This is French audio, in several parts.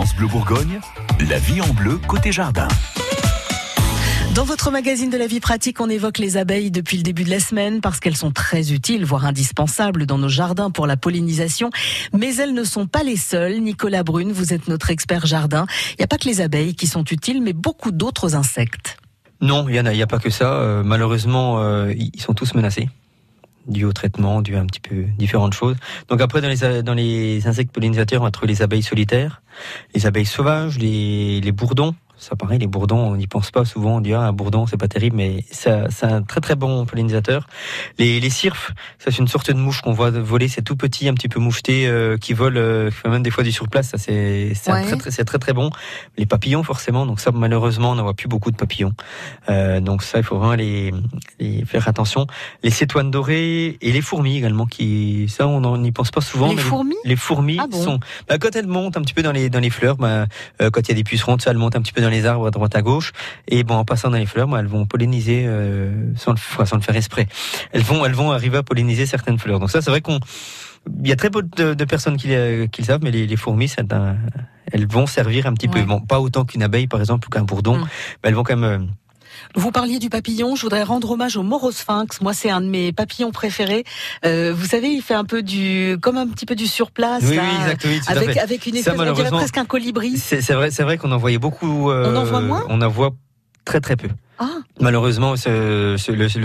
France Bleu Bourgogne, la vie en bleu côté jardin. Dans votre magazine de la vie pratique, on évoque les abeilles depuis le début de la semaine parce qu'elles sont très utiles, voire indispensables dans nos jardins pour la pollinisation. Mais elles ne sont pas les seules. Nicolas Brune, vous êtes notre expert jardin. Il n'y a pas que les abeilles qui sont utiles, mais beaucoup d'autres insectes. Non, il y en a, il y a pas que ça. Euh, malheureusement, euh, ils sont tous menacés dû au traitement, dû à un petit peu différentes choses. Donc après, dans les, dans les insectes pollinisateurs, on va trouver les abeilles solitaires, les abeilles sauvages, les, les bourdons, ça pareil, les bourdons, on n'y pense pas souvent. On dit ah, un bourdon, c'est pas terrible, mais c'est un très très bon pollinisateur. Les, les cirfes, ça c'est une sorte de mouche qu'on voit voler, c'est tout petit, un petit peu moucheté, euh, qui vole, euh, même des fois du surplace. Ça c'est très, très, très très bon. Les papillons forcément, donc ça malheureusement on n'en voit plus beaucoup de papillons. Euh, donc ça il faut vraiment les, les faire attention. Les cétoines dorées et les fourmis également, qui ça on n'y pense pas souvent. Les fourmis? Les, fourmis ah sont, bah, quand elles montent un petit peu dans les dans les fleurs, bah, euh, quand il y a des pucerons, ça elles montent un petit peu dans les arbres à droite à gauche. Et bon, en passant dans les fleurs, elles vont polliniser euh, sans, le, sans le faire exprès. Elles vont, elles vont arriver à polliniser certaines fleurs. Donc ça, c'est vrai qu'on il y a très peu de, personnes qui, qui, le savent, mais les, les fourmis, elles vont servir un petit peu. Bon, pas autant qu'une abeille, par exemple, ou qu'un bourdon, mm. mais elles vont quand même euh, vous parliez du papillon, je voudrais rendre hommage au morosphinx. Moi, c'est un de mes papillons préférés. Euh, vous savez, il fait un peu du, comme un petit peu du surplace, oui, oui, avec, avec une espèce, on dirait presque un colibri. C'est vrai, c'est vrai qu'on en voyait beaucoup. Euh, on en voit moins? On en voit très très peu. Ah. Malheureusement, le,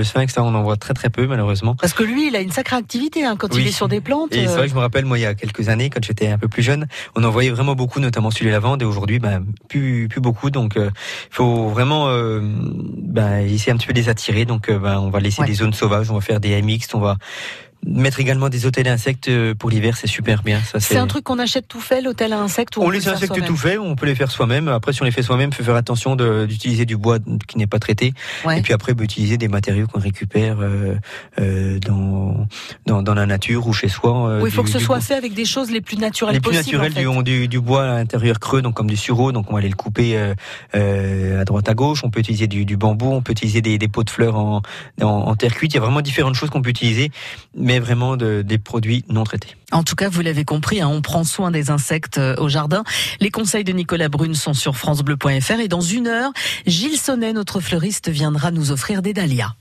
sphinx, on en voit très très peu, malheureusement. Parce que lui, il a une sacrée activité hein, quand il est sur des plantes. Et c'est vrai que je me rappelle, moi, il y a quelques années, quand j'étais un peu plus jeune, on en voyait vraiment beaucoup, notamment sur les lavandes, et aujourd'hui, ben, plus, plus beaucoup. Donc, il euh, faut vraiment euh, ben, essayer un petit peu de les attirer. Donc, euh, ben, on va laisser des zones sauvages, on va faire des MX, on va Mettre également des hôtels à insectes euh, pour l'hiver, c'est super bien. C'est un truc qu'on achète tout fait, l'hôtel à insectes ou On, les insectes tout fait, on peut les faire soi-même. Après, si on les fait soi-même, il faut faire attention d'utiliser du bois qui n'est pas traité. Et puis après, utiliser des matériaux qu'on récupère euh, euh, dans, dans, dans la nature ou chez soi. Euh, oui, il faut que ce soit fait avec des choses les plus naturelles les plus naturelles, du, du, bois à l'intérieur creux, donc comme du sureau, donc on va aller le couper euh, à droite à gauche. On peut utiliser du, du bambou, on peut utiliser des, des pots de fleurs en, en, en terre cuite. Il y a vraiment différentes choses qu'on peut utiliser, mais vraiment de, des produits non traités. En tout cas, vous l'avez compris, hein, on prend soin des insectes euh, au jardin. Les conseils de Nicolas Brune sont sur francebleu.fr et dans une heure, Gilles Sonnet, notre fleuriste, viendra nous offrir des dahlias.